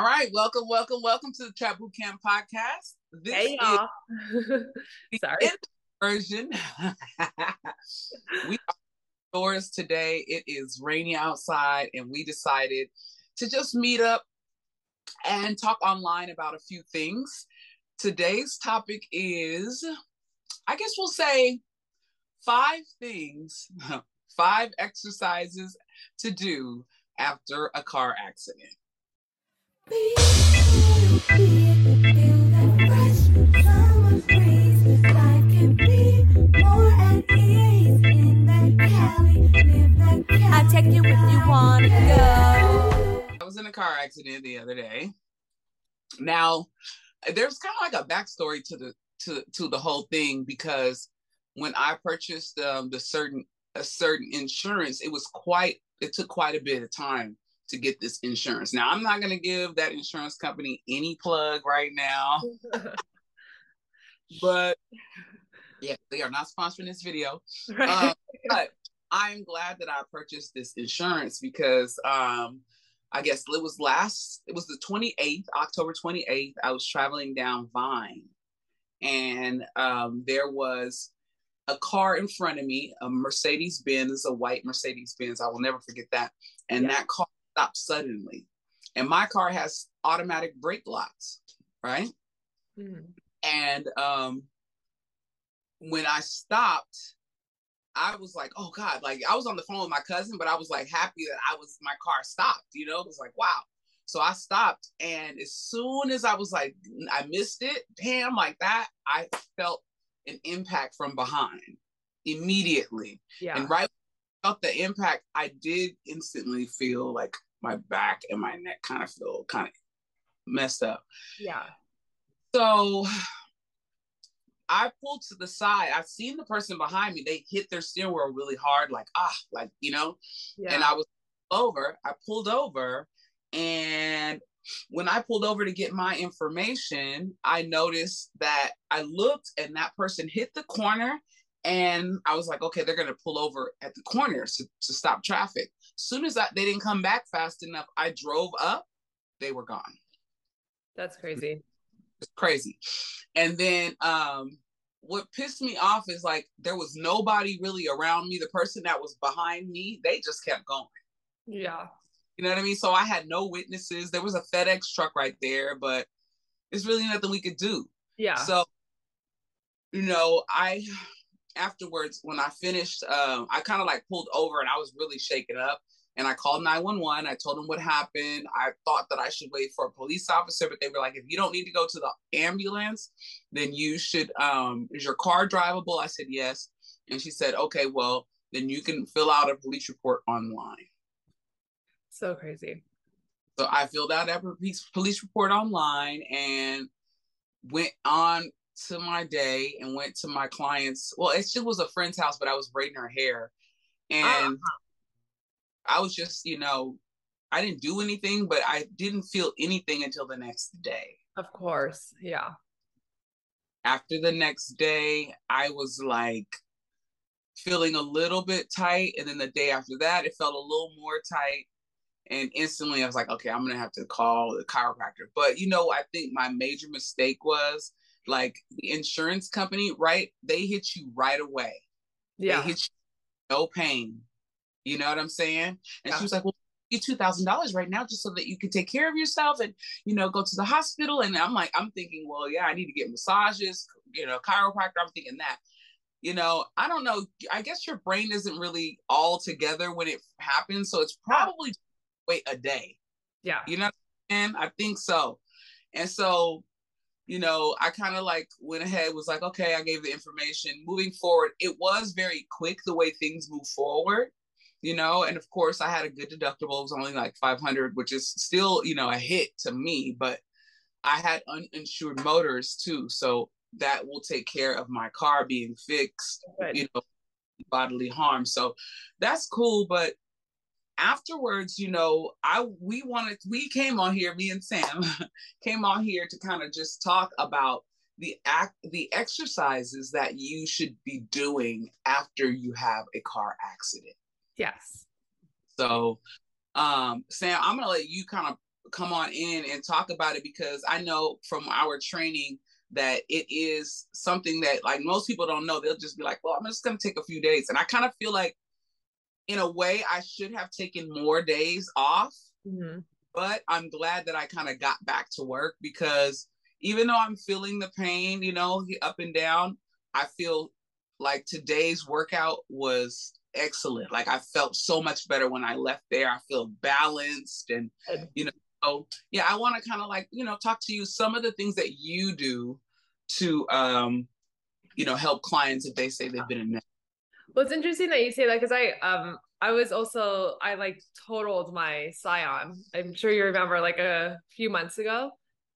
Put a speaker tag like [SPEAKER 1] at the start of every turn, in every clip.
[SPEAKER 1] All right, welcome, welcome, welcome to the Trap Boot Camp podcast.
[SPEAKER 2] This hey y'all. Sorry.
[SPEAKER 1] Version. we are doors today. It is rainy outside, and we decided to just meet up and talk online about a few things. Today's topic is, I guess we'll say, five things, five exercises to do after a car accident. Car accident the other day. Now, there's kind of like a backstory to the to to the whole thing because when I purchased um, the certain a certain insurance, it was quite it took quite a bit of time to get this insurance. Now, I'm not going to give that insurance company any plug right now, but yeah, they are not sponsoring this video. Right. Um, but I'm glad that I purchased this insurance because um, I guess it was last, it was the 28th, October 28th. I was traveling down Vine and um, there was a car in front of me, a Mercedes Benz, a white Mercedes Benz. I will never forget that. And yeah. that car stopped suddenly. And my car has automatic brake locks, right? Mm-hmm. And um, when I stopped, I was like, oh God, like I was on the phone with my cousin, but I was like happy that I was, my car stopped, you know? It was like, wow. So I stopped. And as soon as I was like, I missed it, damn, like that, I felt an impact from behind immediately. Yeah. And right felt the impact, I did instantly feel like my back and my neck kind of feel kind of messed up.
[SPEAKER 2] Yeah.
[SPEAKER 1] So I pulled to the side. I've seen the person behind me. They hit their steering wheel really hard, like ah, like you know. Yeah. And I was over. I pulled over, and when I pulled over to get my information, I noticed that I looked and that person hit the corner and I was like, okay, they're gonna pull over at the corners to, to stop traffic. Soon as I, they didn't come back fast enough, I drove up, they were gone.
[SPEAKER 2] That's crazy.
[SPEAKER 1] It's crazy. And then um what pissed me off is like there was nobody really around me. The person that was behind me, they just kept going.
[SPEAKER 2] Yeah.
[SPEAKER 1] You know what I mean? So I had no witnesses. There was a FedEx truck right there, but it's really nothing we could do.
[SPEAKER 2] Yeah.
[SPEAKER 1] So, you know, I afterwards when I finished, um, I kind of like pulled over and I was really shaken up. And I called 911. I told them what happened. I thought that I should wait for a police officer, but they were like, if you don't need to go to the ambulance, then you should, um, is your car drivable? I said, yes. And she said, okay, well, then you can fill out a police report online.
[SPEAKER 2] So crazy.
[SPEAKER 1] So I filled out that police report online and went on to my day and went to my client's. Well, it still was a friend's house, but I was braiding her hair. And uh-huh. I was just, you know, I didn't do anything, but I didn't feel anything until the next day.
[SPEAKER 2] Of course. Yeah.
[SPEAKER 1] After the next day, I was like feeling a little bit tight. And then the day after that, it felt a little more tight. And instantly I was like, okay, I'm going to have to call the chiropractor. But, you know, I think my major mistake was like the insurance company, right? They hit you right away.
[SPEAKER 2] Yeah.
[SPEAKER 1] They hit you no pain. You know what I'm saying? And yeah. she was like, well, you two thousand dollars right now just so that you can take care of yourself and you know go to the hospital and i'm like i'm thinking well yeah i need to get massages you know chiropractor i'm thinking that you know i don't know i guess your brain isn't really all together when it happens so it's probably wait a day
[SPEAKER 2] yeah
[SPEAKER 1] you know and i think so and so you know, I kind of like went ahead, was like, okay, I gave the information. Moving forward, it was very quick the way things move forward, you know, and of course I had a good deductible. It was only like 500, which is still, you know, a hit to me, but I had uninsured motors too. So that will take care of my car being fixed, good. you know, bodily harm. So that's cool. But afterwards, you know, I we wanted we came on here, me and Sam came on here to kind of just talk about the act the exercises that you should be doing after you have a car accident.
[SPEAKER 2] Yes.
[SPEAKER 1] So um Sam, I'm gonna let you kind of come on in and talk about it because I know from our training that it is something that like most people don't know. They'll just be like, well, I'm just to take a few days. And I kind of feel like in a way I should have taken more days off. Mm-hmm. But I'm glad that I kind of got back to work because even though I'm feeling the pain, you know, up and down, I feel like today's workout was excellent. Like I felt so much better when I left there. I feel balanced and you know, so yeah, I want to kind of like, you know, talk to you some of the things that you do to um, you know, help clients if they say they've been in
[SPEAKER 2] well, it's interesting that you say that because I um I was also I like totaled my Scion. I'm sure you remember like a few months ago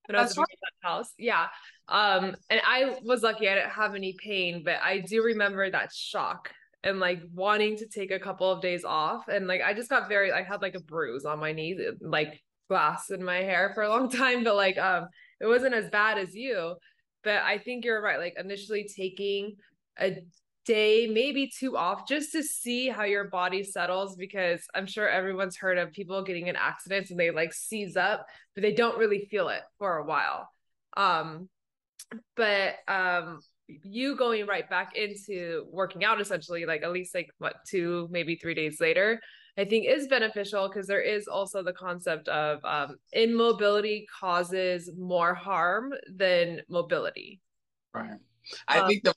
[SPEAKER 2] when I was at that house. Yeah. Um, and I was lucky I didn't have any pain, but I do remember that shock and like wanting to take a couple of days off. And like I just got very I had like a bruise on my knee, like glass in my hair for a long time, but like um it wasn't as bad as you. But I think you're right. Like initially taking a day, maybe two off, just to see how your body settles. Because I'm sure everyone's heard of people getting in accidents and they like seize up, but they don't really feel it for a while. Um, but um, you going right back into working out essentially, like at least like what two, maybe three days later, I think is beneficial because there is also the concept of um, immobility causes more harm than mobility.
[SPEAKER 1] Right. I um, think the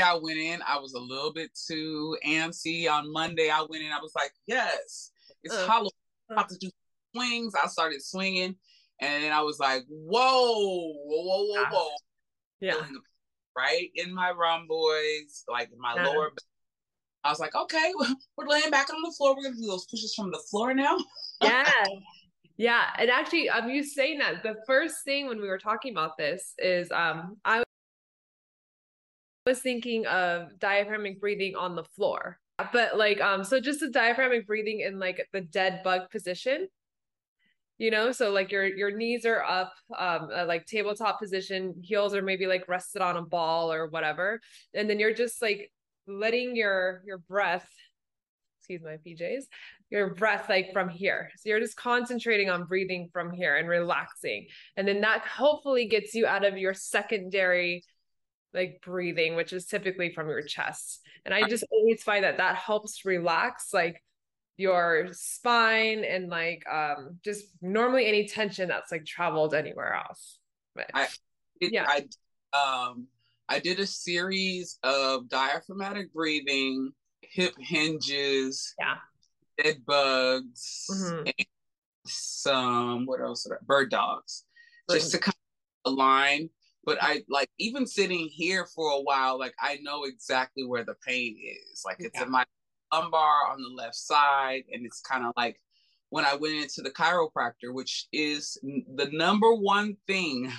[SPEAKER 1] I went in, I was a little bit too antsy. On Monday, I went in, I was like, yes, it's uh, Halloween. I'm about to do swings. I started swinging, and then I was like, whoa, whoa, whoa, whoa, whoa.
[SPEAKER 2] Yeah.
[SPEAKER 1] Right in my rhomboids, like my uh-huh. lower. I was like, okay, we're laying back on the floor. We're gonna do those pushes from the floor now.
[SPEAKER 2] yeah. Yeah. And actually, um, you saying that the first thing when we were talking about this is um I was thinking of diaphragmatic breathing on the floor. But like um so just the diaphragmatic breathing in like the dead bug position. You know, so like your your knees are up um like tabletop position, heels are maybe like rested on a ball or whatever. And then you're just like letting your your breath excuse my PJs, your breath like from here. So you're just concentrating on breathing from here and relaxing. And then that hopefully gets you out of your secondary like breathing, which is typically from your chest. And I just always find that that helps relax like your spine and like um just normally any tension that's like traveled anywhere else. But
[SPEAKER 1] I it, yeah. I um I did a series of diaphragmatic breathing, hip hinges,
[SPEAKER 2] yeah,
[SPEAKER 1] dead bugs, mm-hmm. and some what else? Bird dogs, bird. just to kind of align but I like even sitting here for a while, like I know exactly where the pain is. Like it's yeah. in my lumbar on the left side, and it's kind of like when I went into the chiropractor, which is the number one thing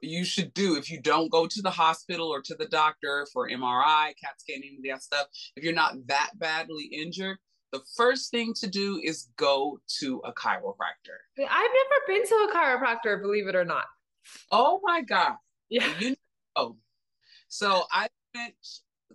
[SPEAKER 1] you should do if you don't go to the hospital or to the doctor for MRI, CAT scanning, that stuff. If you're not that badly injured, the first thing to do is go to a chiropractor.
[SPEAKER 2] I've never been to a chiropractor, believe it or not.
[SPEAKER 1] Oh my God.
[SPEAKER 2] Yeah.
[SPEAKER 1] You know. So I went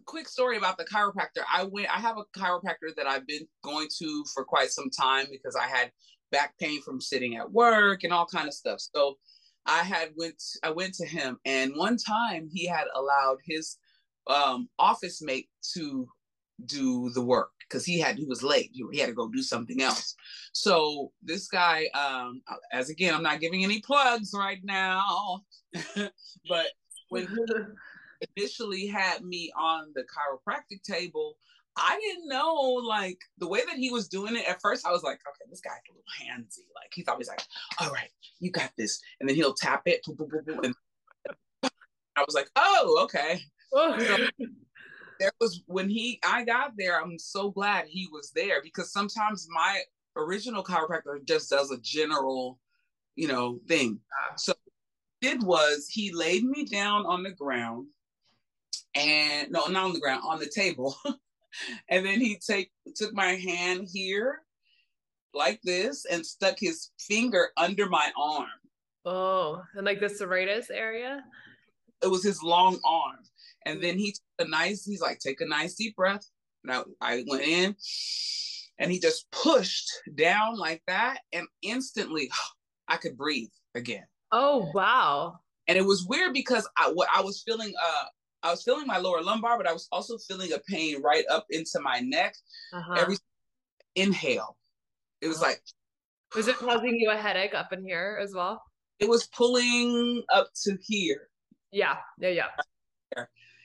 [SPEAKER 1] quick story about the chiropractor. I went I have a chiropractor that I've been going to for quite some time because I had back pain from sitting at work and all kind of stuff. So I had went I went to him and one time he had allowed his um, office mate to do the work because he had he was late. He, he, had to go do something else. So this guy, um, as again, I'm not giving any plugs right now, but when he initially had me on the chiropractic table, I didn't know like the way that he was doing it. At first, I was like, okay, this guy's a little handsy. Like he thought he's always like, all right, you got this, and then he'll tap it, and I was like, oh, okay. So, there was when he I got there, I'm so glad he was there because sometimes my original chiropractor just does a general, you know, thing. So did was he laid me down on the ground and no, not on the ground, on the table. and then he take took my hand here like this and stuck his finger under my arm.
[SPEAKER 2] Oh, and like the serratus area?
[SPEAKER 1] It was his long arm. And then he took a nice, he's like, take a nice deep breath. Now I went in and he just pushed down like that. And instantly I could breathe again.
[SPEAKER 2] Oh wow.
[SPEAKER 1] And it was weird because I what I was feeling uh I was feeling my lower lumbar, but I was also feeling a pain right up into my neck. Uh-huh. Every inhale. It was uh-huh. like
[SPEAKER 2] was it causing you a headache up in here as well?
[SPEAKER 1] It was pulling up to here.
[SPEAKER 2] Yeah, yeah, yeah.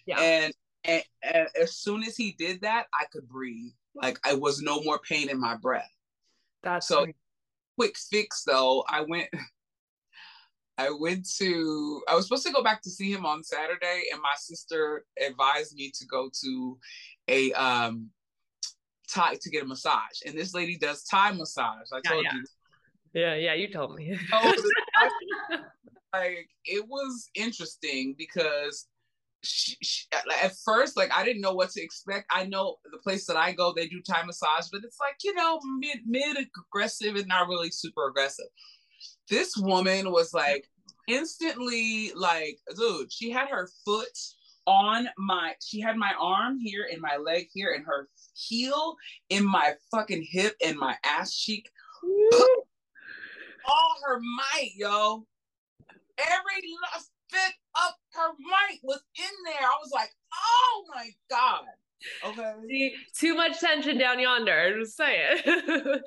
[SPEAKER 1] Yeah. And, and, and as soon as he did that, I could breathe. Like I was no more pain in my breath. That's so great. quick fix though. I went I went to I was supposed to go back to see him on Saturday and my sister advised me to go to a um Thai to get a massage. And this lady does Thai massage. I told
[SPEAKER 2] yeah.
[SPEAKER 1] you.
[SPEAKER 2] Yeah, yeah, you told me.
[SPEAKER 1] like it was interesting because she, she, at first, like I didn't know what to expect. I know the place that I go, they do Thai massage, but it's like you know mid mid aggressive and not really super aggressive. This woman was like instantly like, dude, she had her foot on my, she had my arm here and my leg here and her heel in my fucking hip and my ass cheek. All her might, yo. Every last bit of her might was in there. I was like, oh my God. Okay.
[SPEAKER 2] See, too much tension down yonder. Just say it.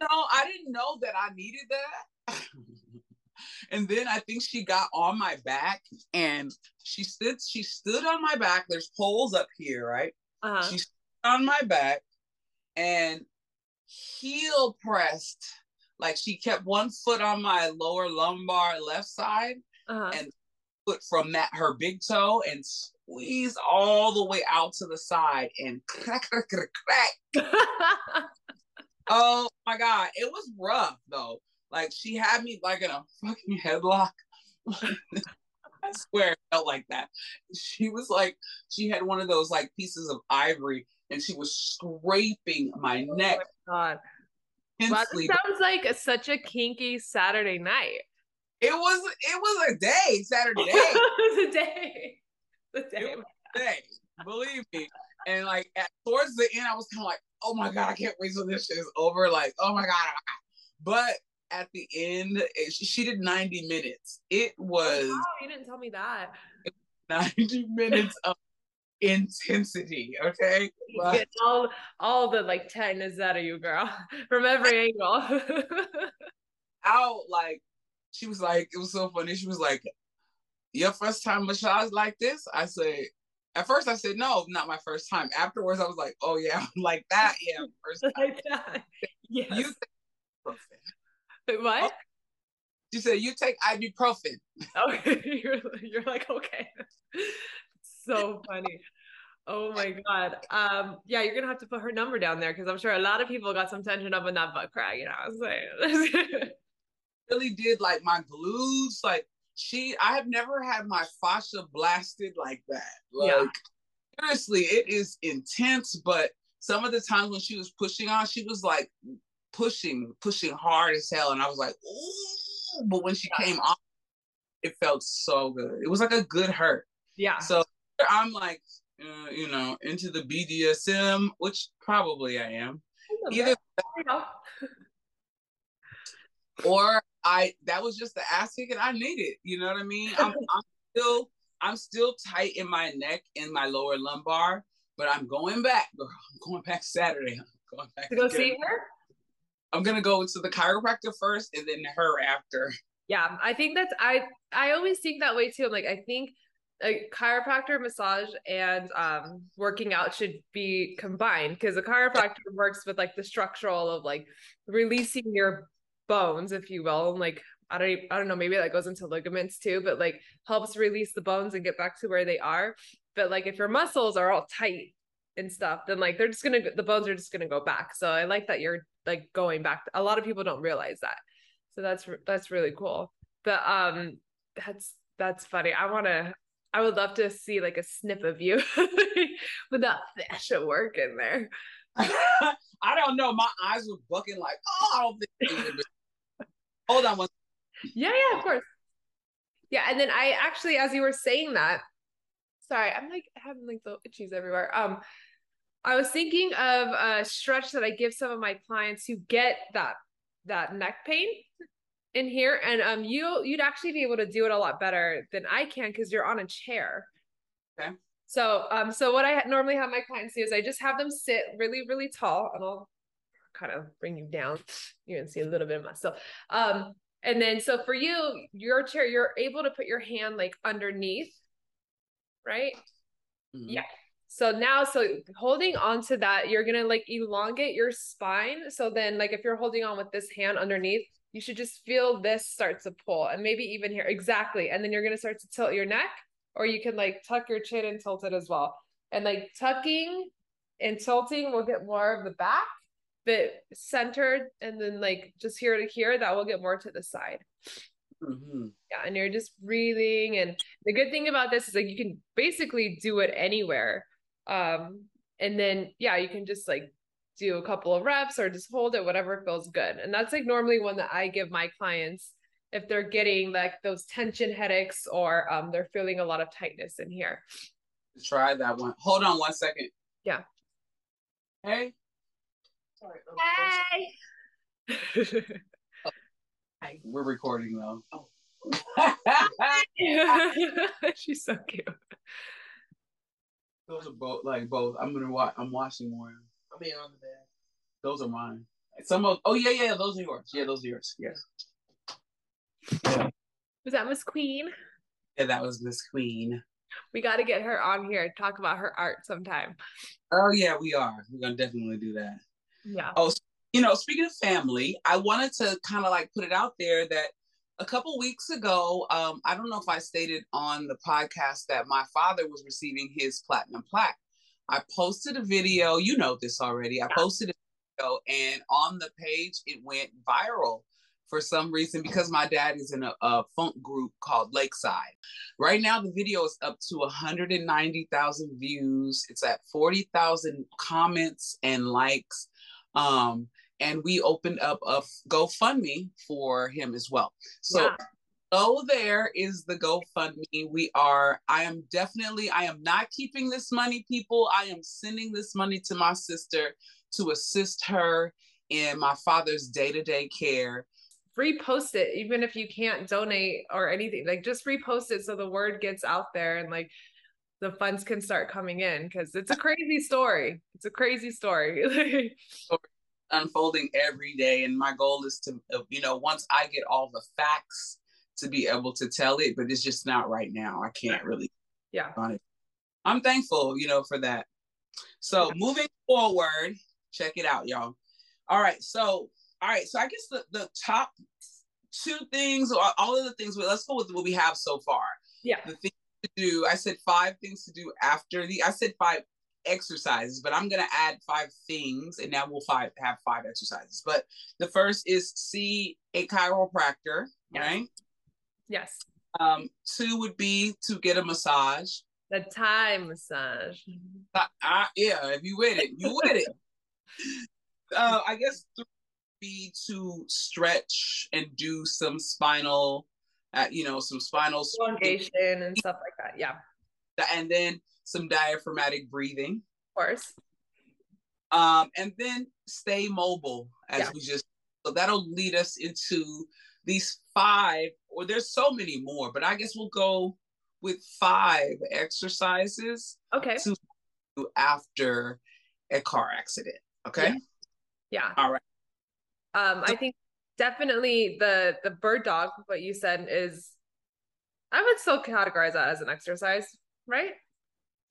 [SPEAKER 1] no, I didn't know that I needed that. and then I think she got on my back and she stood she stood on my back. There's poles up here, right? Uh-huh. She on my back and heel pressed. Like she kept one foot on my lower lumbar left side uh-huh. and foot from that her big toe and squeeze all the way out to the side and crack crack crack crack. oh my god, it was rough though. Like she had me like in a fucking headlock. I swear it felt like that. She was like, she had one of those like pieces of ivory and she was scraping my oh neck. My God.
[SPEAKER 2] Wow, sounds like such a kinky Saturday night.
[SPEAKER 1] It was it was a day, Saturday
[SPEAKER 2] it was a day. The day.
[SPEAKER 1] It was a day. Believe me. And like at towards the end, I was kind of like, oh my god, I can't wait till this shit is over. Like, oh my god. Oh but at the end, it, she, she, did 90 minutes. It was. Oh,
[SPEAKER 2] wow, you didn't tell me that.
[SPEAKER 1] 90 minutes of intensity. Okay.
[SPEAKER 2] But, all all the like 10 is out of you, girl, from every angle.
[SPEAKER 1] out like she was like, it was so funny. She was like, Your first time massage like this? I said, at first I said, No, not my first time. Afterwards, I was like, Oh yeah, like that. Yeah, first time. Yes. You
[SPEAKER 2] what? Oh,
[SPEAKER 1] she said, You take ibuprofen.
[SPEAKER 2] Okay. you're, you're like, okay. so funny. Oh my god. Um, yeah, you're gonna have to put her number down there because I'm sure a lot of people got some tension up in that butt crack, you know what I'm saying?
[SPEAKER 1] Really did like my glutes. Like she, I have never had my fascia blasted like that. Like yeah. seriously, it is intense. But some of the times when she was pushing on, she was like pushing, pushing hard as hell, and I was like, ooh. But when she yeah. came off, it felt so good. It was like a good hurt.
[SPEAKER 2] Yeah.
[SPEAKER 1] So I'm like, uh, you know, into the BDSM, which probably I am. Either or I that was just the ass kicking I needed. You know what I mean? I'm, I'm still I'm still tight in my neck and my lower lumbar, but I'm going back, girl. I'm going back Saturday. I'm going back
[SPEAKER 2] to go see her.
[SPEAKER 1] I'm gonna go to the chiropractor first and then her after.
[SPEAKER 2] Yeah, I think that's I I always think that way too. I'm like I think a chiropractor massage and um working out should be combined because a chiropractor works with like the structural of like releasing your bones, if you will. And like I don't I don't know, maybe that goes into ligaments too, but like helps release the bones and get back to where they are. But like if your muscles are all tight and stuff, then like they're just gonna the bones are just gonna go back. So I like that you're like going back. A lot of people don't realize that. So that's that's really cool. But um that's that's funny. I wanna I would love to see like a snip of you with that fascia work in there.
[SPEAKER 1] I don't know. My eyes were bucking like, oh, I don't think Hold on one.
[SPEAKER 2] Yeah, yeah, of course. Yeah, and then I actually, as you were saying that, sorry, I'm like having like the itchies everywhere. Um, I was thinking of a stretch that I give some of my clients who get that that neck pain. in here and um you you'd actually be able to do it a lot better than I can because you're on a chair.
[SPEAKER 1] Okay.
[SPEAKER 2] So um so what I normally have my clients do is I just have them sit really really tall and I'll kind of bring you down. You can see a little bit of myself. Um and then so for you your chair you're able to put your hand like underneath right? Mm-hmm. Yeah. So now, so holding on to that, you're gonna like elongate your spine. So then, like if you're holding on with this hand underneath, you should just feel this start to pull and maybe even here. Exactly. And then you're to start to tilt your neck, or you can like tuck your chin and tilt it as well. And like tucking and tilting will get more of the back, but centered and then like just here to here, that will get more to the side. Mm-hmm. Yeah, and you're just breathing. And the good thing about this is like you can basically do it anywhere. Um, and then yeah, you can just like do a couple of reps or just hold it, whatever feels good. And that's like normally one that I give my clients if they're getting like those tension headaches or um, they're feeling a lot of tightness in here.
[SPEAKER 1] Try that one. Hold on one second.
[SPEAKER 2] Yeah.
[SPEAKER 1] Hey.
[SPEAKER 2] Sorry.
[SPEAKER 1] Hey. oh. We're recording though. Oh.
[SPEAKER 2] She's so cute.
[SPEAKER 1] Those are both like both. I'm gonna watch. I'm watching more. I'm being on the bed. Those are mine. Some of oh yeah yeah those are yours. Yeah those are yours. Yes.
[SPEAKER 2] Yeah. Was that Miss Queen?
[SPEAKER 1] Yeah, that was Miss Queen.
[SPEAKER 2] We got to get her on here to talk about her art sometime.
[SPEAKER 1] Oh yeah, we are. We're gonna definitely do that.
[SPEAKER 2] Yeah.
[SPEAKER 1] Oh, you know, speaking of family, I wanted to kind of like put it out there that a couple weeks ago, um, I don't know if I stated on the podcast that my father was receiving his platinum plaque. I posted a video. You know this already. I posted a video, and on the page, it went viral for some reason because my dad is in a, a funk group called Lakeside. Right now, the video is up to 190,000 views. It's at 40,000 comments and likes. Um, and we opened up a GoFundMe for him as well. So yeah. Oh, there is the GoFundMe. We are, I am definitely, I am not keeping this money, people. I am sending this money to my sister to assist her in my father's day to day care.
[SPEAKER 2] Repost it, even if you can't donate or anything. Like, just repost it so the word gets out there and like the funds can start coming in because it's a crazy story. It's a crazy story.
[SPEAKER 1] unfolding every day and my goal is to uh, you know once i get all the facts to be able to tell it, but it's just not right now. I can't really.
[SPEAKER 2] Yeah.
[SPEAKER 1] I'm thankful, you know, for that. So yeah. moving forward, check it out, y'all. All right. So, all right. So I guess the, the top two things, or all of the things, let's go with what we have so far.
[SPEAKER 2] Yeah.
[SPEAKER 1] The things to do, I said five things to do after the, I said five exercises, but I'm gonna add five things, and now we'll five have five exercises. But the first is see a chiropractor, yeah. right?
[SPEAKER 2] Yes.
[SPEAKER 1] Um, two would be to get a massage.
[SPEAKER 2] The Thai massage.
[SPEAKER 1] Uh, uh, yeah, if you with it, you with it. Uh, I guess three be to stretch and do some spinal, uh, you know, some spinal
[SPEAKER 2] elongation and stuff like that. Yeah.
[SPEAKER 1] And then some diaphragmatic breathing.
[SPEAKER 2] Of course.
[SPEAKER 1] Um, and then stay mobile as yeah. we just so that'll lead us into these five, or there's so many more, but I guess we'll go with five exercises.
[SPEAKER 2] Okay.
[SPEAKER 1] To after a car accident. Okay.
[SPEAKER 2] Yeah. yeah.
[SPEAKER 1] All right.
[SPEAKER 2] Um, I think definitely the the bird dog, what you said is, I would still categorize that as an exercise, right?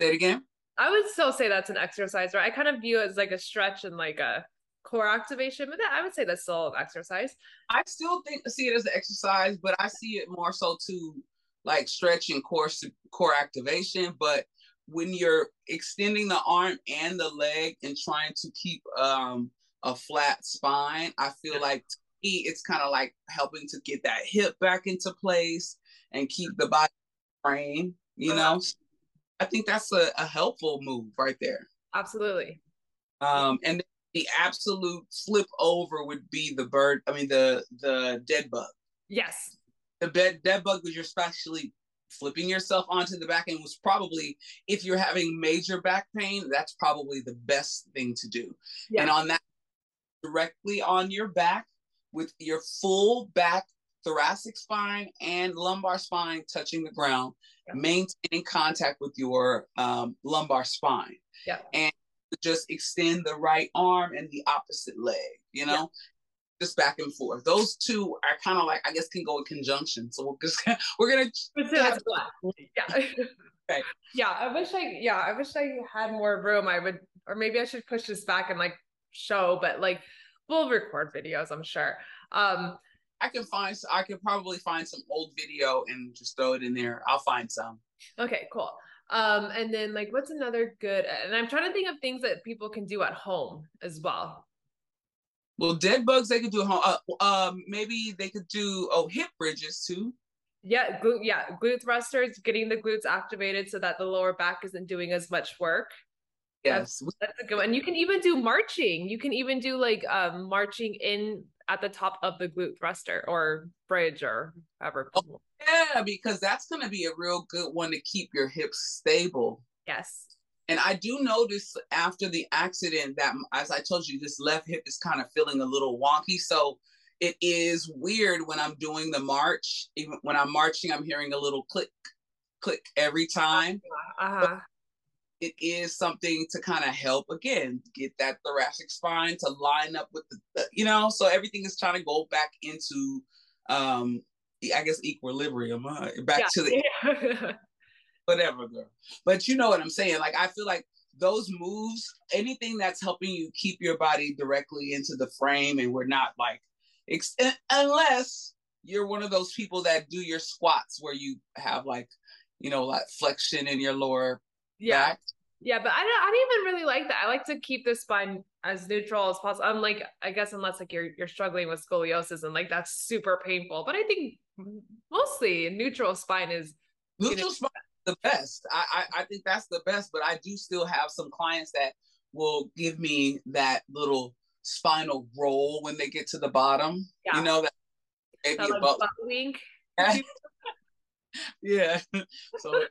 [SPEAKER 1] Say it again.
[SPEAKER 2] I would still say that's an exercise, right? I kind of view it as like a stretch and like a core activation, but that, I would say that's still an exercise.
[SPEAKER 1] I still think see it as an exercise, but I see it more so to like stretch and core core activation. But when you're extending the arm and the leg and trying to keep um, a flat spine, I feel like it's kind of like helping to get that hip back into place and keep the body frame. You know, I think that's a, a helpful move right there.
[SPEAKER 2] Absolutely.
[SPEAKER 1] Um, and the absolute flip over would be the bird. I mean the the dead bug.
[SPEAKER 2] Yes.
[SPEAKER 1] The bed dead bug was you're especially flipping yourself onto the back end was probably if you're having major back pain, that's probably the best thing to do. And on that directly on your back with your full back thoracic spine and lumbar spine touching the ground, yeah. maintaining contact with your um, lumbar spine.
[SPEAKER 2] Yeah.
[SPEAKER 1] And just extend the right arm and the opposite leg, you know? Yeah. Just back and forth. Those two are kind of like I guess can go in conjunction. So we're just we're gonna
[SPEAKER 2] yeah. okay. Yeah, I wish I yeah, I wish I had more room. I would or maybe I should push this back and like show, but like we'll record videos, I'm sure. Um
[SPEAKER 1] I can find I can probably find some old video and just throw it in there. I'll find some.
[SPEAKER 2] Okay, cool. Um, and then like what's another good and I'm trying to think of things that people can do at home as well.
[SPEAKER 1] Well, dead bugs they could do at home. Uh, um, maybe they could do oh hip bridges too.
[SPEAKER 2] Yeah, glute, yeah, glute thrusters, getting the glutes activated so that the lower back isn't doing as much work.
[SPEAKER 1] Yes,
[SPEAKER 2] that's, a good one. You can even do marching. You can even do like um marching in at the top of the glute thruster or bridge or whatever.
[SPEAKER 1] Oh, yeah, because that's going to be a real good one to keep your hips stable.
[SPEAKER 2] Yes.
[SPEAKER 1] And I do notice after the accident that, as I told you, this left hip is kind of feeling a little wonky. So it is weird when I'm doing the march. Even when I'm marching, I'm hearing a little click, click every time. Uh-huh it is something to kind of help again get that thoracic spine to line up with the, you know so everything is trying to go back into um i guess equilibrium uh, back yeah. to the whatever girl but you know what i'm saying like i feel like those moves anything that's helping you keep your body directly into the frame and we're not like ex- unless you're one of those people that do your squats where you have like you know like flexion in your lower
[SPEAKER 2] yeah. Back. Yeah, but I don't I don't even really like that. I like to keep the spine as neutral as possible. I'm like, I guess unless like you're you're struggling with scoliosis and like that's super painful. But I think mostly neutral spine is
[SPEAKER 1] neutral know, spine the best. I, I I think that's the best, but I do still have some clients that will give me that little spinal roll when they get to the bottom. Yeah. You know that maybe like, butt wink. yeah. so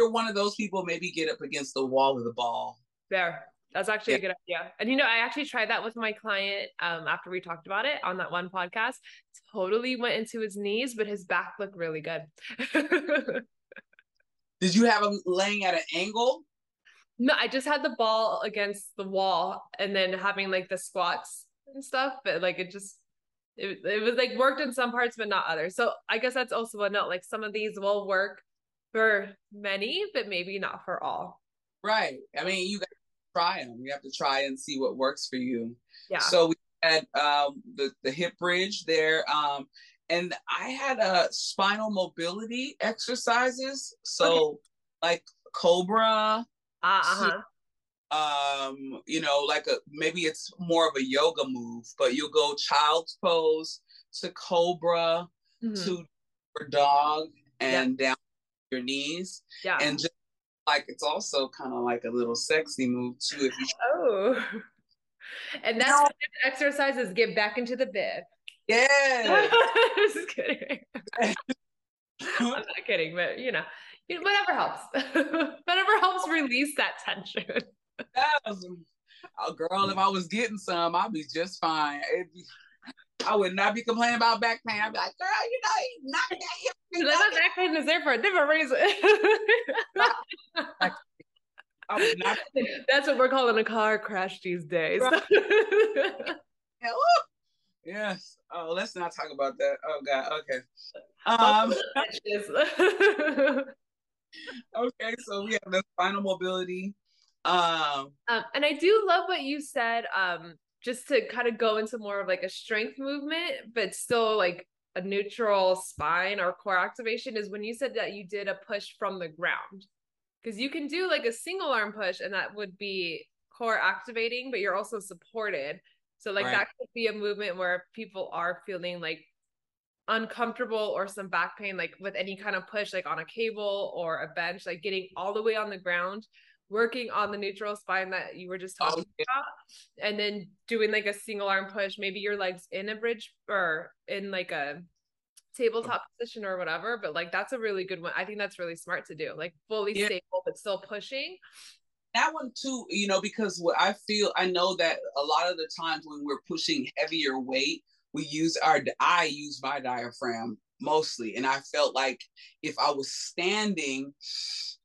[SPEAKER 1] you're one of those people, maybe get up against the wall with the ball.
[SPEAKER 2] There. That's actually yeah. a good idea. And you know, I actually tried that with my client um, after we talked about it on that one podcast. Totally went into his knees, but his back looked really good.
[SPEAKER 1] Did you have him laying at an angle?
[SPEAKER 2] No, I just had the ball against the wall and then having like the squats and stuff, but like it just it, it was like worked in some parts but not others. So I guess that's also a note. Like some of these will work for many, but maybe not for all.
[SPEAKER 1] Right. I mean, you got to try them. You have to try and see what works for you.
[SPEAKER 2] Yeah.
[SPEAKER 1] So we had um, the the hip bridge there, um, and I had uh, spinal mobility exercises. So okay. like Cobra.
[SPEAKER 2] Uh huh.
[SPEAKER 1] Um, you know, like a maybe it's more of a yoga move, but you'll go child's pose to Cobra mm-hmm. to dog and down your knees.
[SPEAKER 2] Yeah.
[SPEAKER 1] And just like it's also kind of like a little sexy move too. If you
[SPEAKER 2] oh, and that's no. exercises get back into the bed.
[SPEAKER 1] Yeah.
[SPEAKER 2] just kidding. I'm not kidding, but you know, whatever helps. whatever helps release that tension.
[SPEAKER 1] That was, oh, girl, if I was getting some, I'd be just fine. Be, I would not be complaining about back pain. I'd be like, girl, you know, knock that hip
[SPEAKER 2] that back pain is there for a different reason. That's what we're calling a car crash these days.
[SPEAKER 1] yes. Oh, let's not talk about that. Oh God. Okay. Um, okay, so we have the spinal mobility. Um,
[SPEAKER 2] um, and I do love what you said. Um, just to kind of go into more of like a strength movement, but still like a neutral spine or core activation is when you said that you did a push from the ground. Because you can do like a single arm push and that would be core activating, but you're also supported. So like right. that could be a movement where people are feeling like uncomfortable or some back pain, like with any kind of push, like on a cable or a bench, like getting all the way on the ground working on the neutral spine that you were just oh, talking oh, yeah. about and then doing like a single arm push maybe your legs in a bridge or in like a tabletop oh. position or whatever but like that's a really good one i think that's really smart to do like fully yeah. stable but still pushing
[SPEAKER 1] that one too you know because what i feel i know that a lot of the times when we're pushing heavier weight we use our I use my diaphragm mostly. And I felt like if I was standing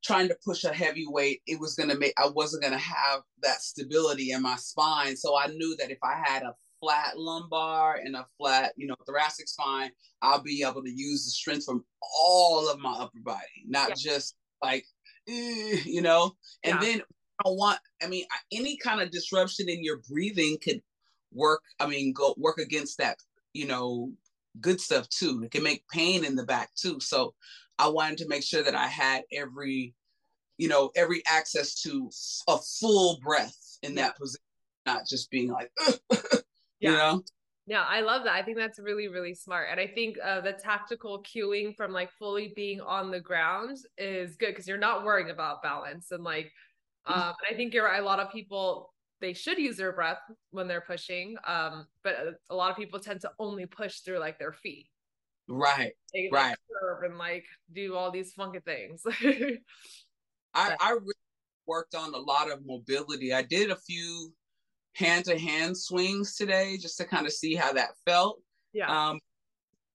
[SPEAKER 1] trying to push a heavy weight, it was gonna make I wasn't gonna have that stability in my spine. So I knew that if I had a flat lumbar and a flat, you know, thoracic spine, I'll be able to use the strength from all of my upper body, not yeah. just like, eh, you know. And yeah. then I want, I mean, any kind of disruption in your breathing could work. I mean, go work against that, you know, good stuff too. It can make pain in the back too. So I wanted to make sure that I had every, you know, every access to a full breath in yeah. that position, not just being like, yeah. you know.
[SPEAKER 2] Yeah, I love that. I think that's really, really smart. And I think uh, the tactical cueing from like fully being on the ground is good because you're not worrying about balance. And like, mm-hmm. um, I think you're right. A lot of people they should use their breath when they're pushing um but a lot of people tend to only push through like their feet.
[SPEAKER 1] Right they, right. like,
[SPEAKER 2] curve and like do all these funky things.
[SPEAKER 1] I i really worked on a lot of mobility. I did a few hand to hand swings today just to kind of see how that felt.
[SPEAKER 2] Yeah. Um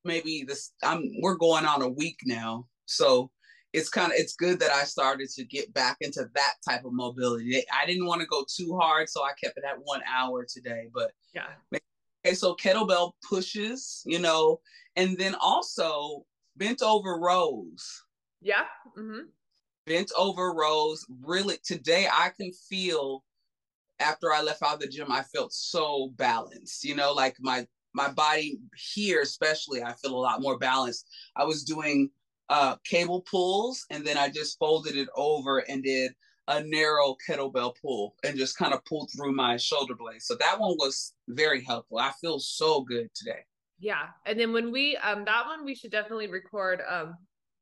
[SPEAKER 1] maybe this i'm we're going on a week now so it's kind of it's good that I started to get back into that type of mobility. I didn't want to go too hard, so I kept it at one hour today. But
[SPEAKER 2] yeah.
[SPEAKER 1] Okay, so kettlebell pushes, you know, and then also bent over rows.
[SPEAKER 2] Yeah. Mm-hmm.
[SPEAKER 1] Bent over rows. Really, today I can feel after I left out the gym, I felt so balanced. You know, like my my body here, especially, I feel a lot more balanced. I was doing uh, cable pulls, and then I just folded it over and did a narrow kettlebell pull and just kind of pulled through my shoulder blade. So that one was very helpful. I feel so good today.
[SPEAKER 2] Yeah. And then when we um that one we should definitely record um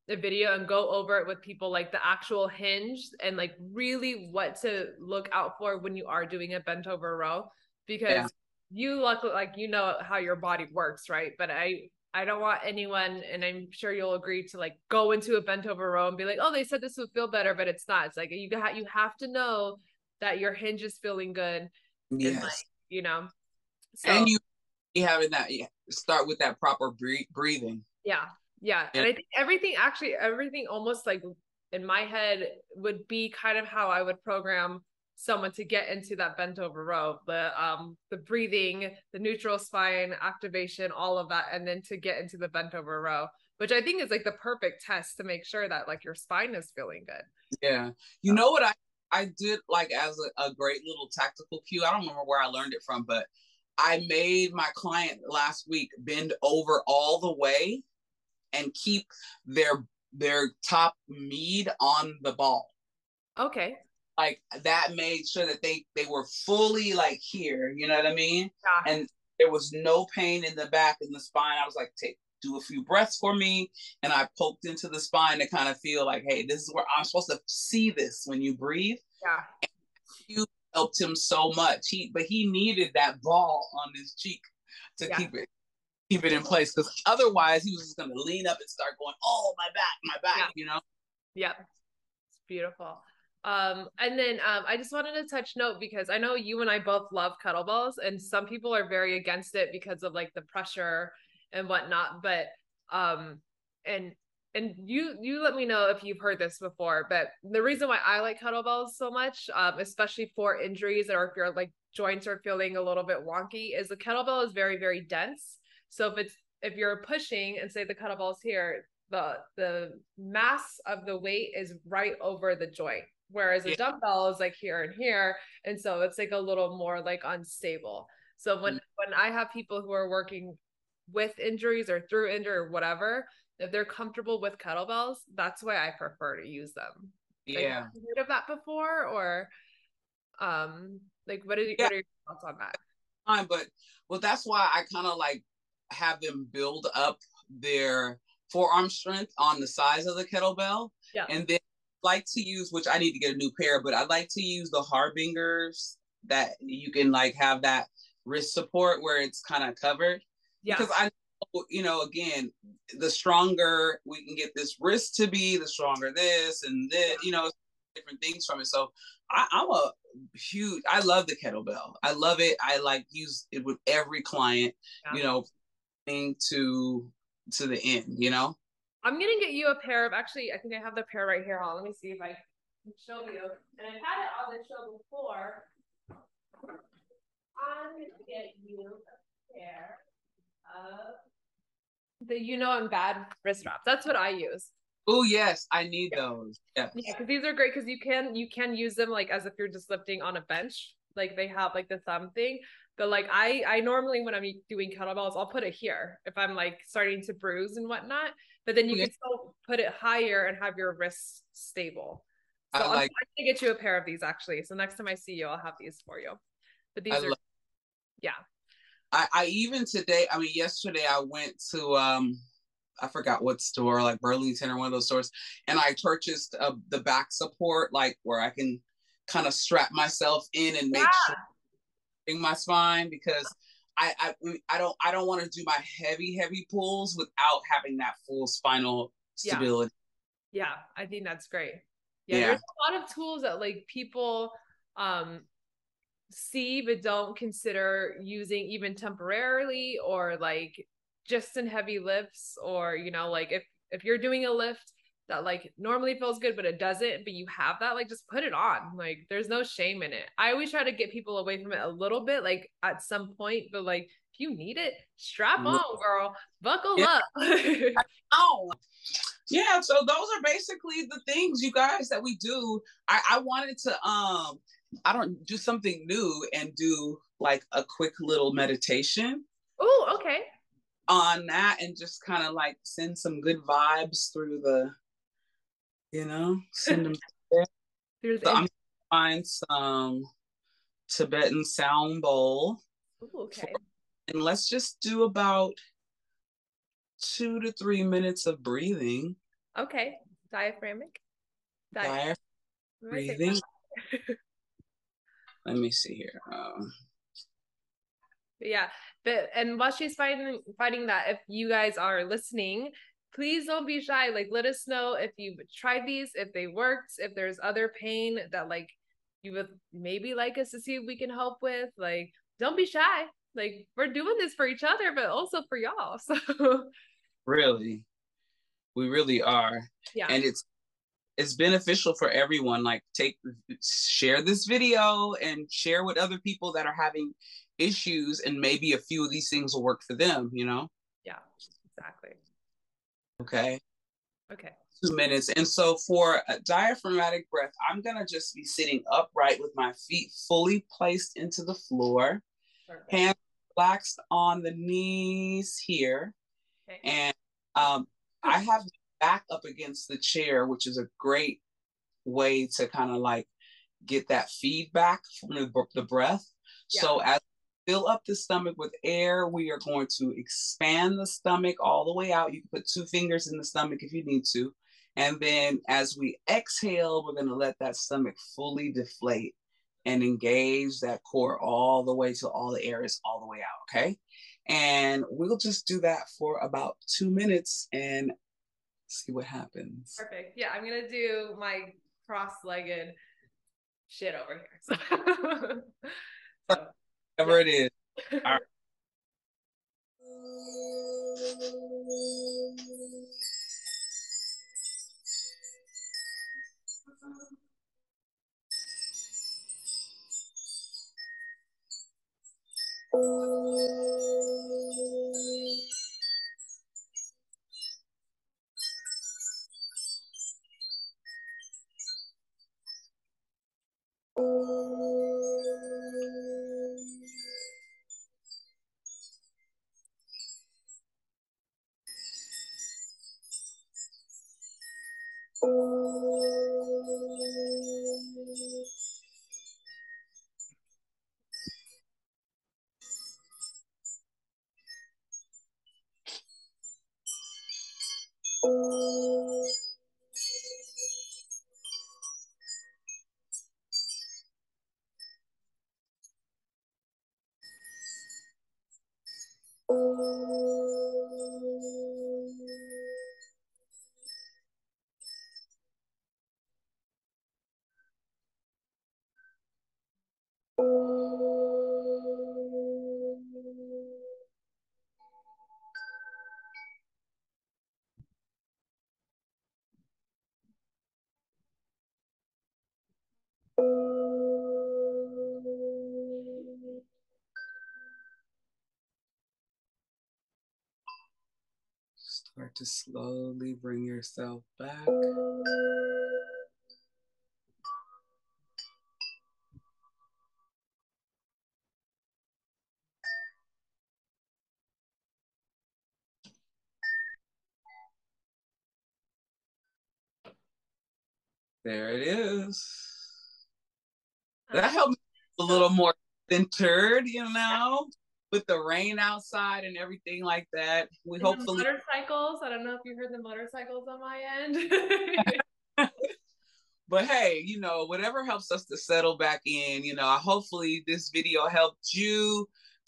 [SPEAKER 2] a video and go over it with people like the actual hinge and like really what to look out for when you are doing a bent over row because yeah. you look like you know how your body works, right? But I I don't want anyone, and I'm sure you'll agree to like go into a bent over row and be like, oh, they said this would feel better, but it's not. It's like you got you have to know that your hinge is feeling good.
[SPEAKER 1] Yes.
[SPEAKER 2] Like, you know.
[SPEAKER 1] So, and you you having that yeah, start with that proper breathing.
[SPEAKER 2] Yeah. Yeah. And, and I think everything actually everything almost like in my head would be kind of how I would program someone to get into that bent over row the um the breathing the neutral spine activation all of that and then to get into the bent over row which i think is like the perfect test to make sure that like your spine is feeling good.
[SPEAKER 1] Yeah. You know what i i did like as a, a great little tactical cue? I don't remember where i learned it from but i made my client last week bend over all the way and keep their their top mead on the ball.
[SPEAKER 2] Okay
[SPEAKER 1] like that made sure that they they were fully like here you know what i mean?
[SPEAKER 2] Yeah.
[SPEAKER 1] and there was no pain in the back in the spine. I was like take do a few breaths for me. And i poked into the spine to kind of feel like hey this is where i'm supposed to see this when you breathe.
[SPEAKER 2] Yeah.
[SPEAKER 1] And you helped him so much. He but he needed that ball on his cheek to yeah. keep it keep it in place because otherwise he was just going to lean up and start going oh my back my back yeah. you know?
[SPEAKER 2] Yep. It's beautiful um, and then um, I just wanted to touch note because I know you and I both love kettlebells, and some people are very against it because of like the pressure and whatnot. But um, and and you you let me know if you've heard this before. But the reason why I like kettlebells so much, um, especially for injuries or if your like joints are feeling a little bit wonky, is the kettlebell is very very dense. So if it's if you're pushing and say the kettlebell's here, the the mass of the weight is right over the joint whereas a yeah. dumbbell is like here and here and so it's like a little more like unstable so when mm-hmm. when i have people who are working with injuries or through injury or whatever if they're comfortable with kettlebells that's why i prefer to use them
[SPEAKER 1] yeah like,
[SPEAKER 2] heard of that before or um like what, you, yeah. what are your thoughts on that
[SPEAKER 1] Fine, but well that's why i kind of like have them build up their forearm strength on the size of the kettlebell
[SPEAKER 2] yeah.
[SPEAKER 1] and then like to use, which I need to get a new pair, but I like to use the Harbingers that you can like have that wrist support where it's kind of covered.
[SPEAKER 2] Yeah.
[SPEAKER 1] Because I you know, again, the stronger we can get this wrist to be, the stronger this and this, you know, different things from it. So I, am a huge, I love the kettlebell. I love it. I like use it with every client, yeah. you know, thing to to the end, you know?
[SPEAKER 2] I'm gonna get you a pair of actually I think I have the pair right here. Hold on, let me see if I can show you. And I've had it on the show before. I'm gonna get you a pair of the you know I'm bad wrist wraps. That's what I use.
[SPEAKER 1] Oh yes, I need yeah. those.
[SPEAKER 2] Yes. Yeah, because these are great because you can you can use them like as if you're just lifting on a bench. Like they have like the thumb thing. But like I I normally when I'm doing kettlebells, I'll put it here if I'm like starting to bruise and whatnot. But then you can still put it higher and have your wrists stable. So I am like, to get you a pair of these actually. So next time I see you, I'll have these for you. But these I are, love- yeah.
[SPEAKER 1] I, I even today, I mean, yesterday I went to um I forgot what store, like Burlington or one of those stores, and I purchased uh, the back support, like where I can kind of strap myself in and make yeah. sure my spine because I I, I don't I don't want to do my heavy heavy pulls without having that full spinal stability.
[SPEAKER 2] Yeah, yeah I think that's great. Yeah, yeah, there's a lot of tools that like people um see but don't consider using even temporarily or like just in heavy lifts or you know like if if you're doing a lift that like normally feels good but it doesn't but you have that like just put it on. Like there's no shame in it. I always try to get people away from it a little bit like at some point but like if you need it strap on girl. Buckle yeah. up.
[SPEAKER 1] Oh. Yeah so those are basically the things you guys that we do. I i wanted to um i don't do something new and do like a quick little meditation.
[SPEAKER 2] Oh okay.
[SPEAKER 1] On that and just kind of like send some good vibes through the, you know, send them. There's so I'm find some Tibetan sound bowl.
[SPEAKER 2] Ooh, okay.
[SPEAKER 1] and let's just do about two to three minutes of breathing.
[SPEAKER 2] Okay. Diaphragmic.
[SPEAKER 1] Diaphragmic breathing. Let me see here. Um,
[SPEAKER 2] yeah but and while she's fighting fighting that if you guys are listening please don't be shy. Like let us know if you've tried these if they worked if there's other pain that like you would maybe like us to see if we can help with. Like don't be shy. Like we're doing this for each other but also for y'all. So
[SPEAKER 1] really. We really are.
[SPEAKER 2] Yeah.
[SPEAKER 1] And it's it's beneficial for everyone. Like take share this video and share with other people that are having issues and maybe a few of these things will work for them you know?
[SPEAKER 2] Yeah exactly
[SPEAKER 1] okay
[SPEAKER 2] okay
[SPEAKER 1] two minutes and so for a diaphragmatic breath i'm gonna just be sitting upright with my feet fully placed into the floor Perfect. hands relaxed on the knees here okay. and um, i have back up against the chair which is a great way to kind of like get that feedback from the, the breath yeah. so as fill up the stomach with air. We are going to expand the stomach all the way out. You can put two fingers in the stomach if you need to. And then as we exhale, we're going to let that stomach fully deflate and engage that core all the way till all the air is all the way out. Okay. And we'll just do that for about two minutes and see what happens.
[SPEAKER 2] Perfect. Yeah. I'm going to do my cross legged shit over here.
[SPEAKER 1] So. Whatever it is. All right. Start to slowly bring yourself back. There it is. That helped me a little more centered, you know, with the rain outside and everything like that. We and hopefully
[SPEAKER 2] motorcycles. I don't know if you heard the motorcycles on my end.
[SPEAKER 1] but hey, you know, whatever helps us to settle back in, you know, hopefully this video helped you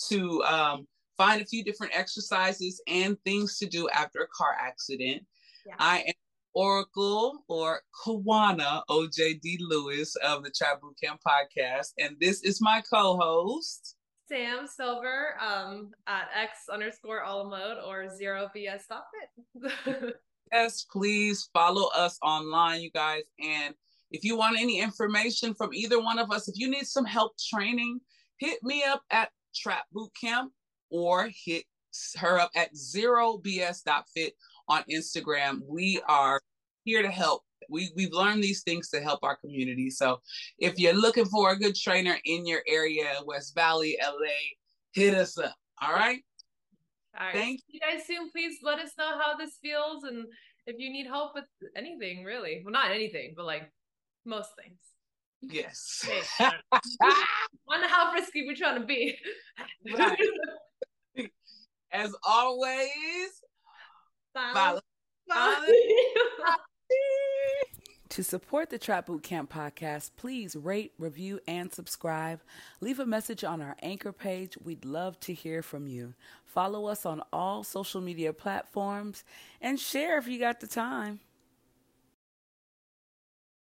[SPEAKER 1] to um, find a few different exercises and things to do after a car accident. Yeah. I am Oracle or Kawana OJD Lewis of the Trap Bootcamp podcast. And this is my co-host.
[SPEAKER 2] Sam Silver um, at X underscore all mode or zero BS stop
[SPEAKER 1] it. yes, please follow us online, you guys. And if you want any information from either one of us, if you need some help training, hit me up at Trap Bootcamp or hit her up at zero bs.fit on Instagram. We are here to help. We, we've learned these things to help our community. So if you're looking for a good trainer in your area, West Valley, LA, hit us up. All right.
[SPEAKER 2] All right. Thank you guys soon. Please let us know how this feels and if you need help with anything, really. Well, not anything, but like most things.
[SPEAKER 1] Yes.
[SPEAKER 2] I wonder how risky we're trying to be. Right.
[SPEAKER 1] As always,
[SPEAKER 2] follow.
[SPEAKER 1] follow.
[SPEAKER 3] To support the Trap Boot Camp podcast, please rate, review, and subscribe. Leave a message on our anchor page. We'd love to hear from you. Follow us on all social media platforms and share if you got the time.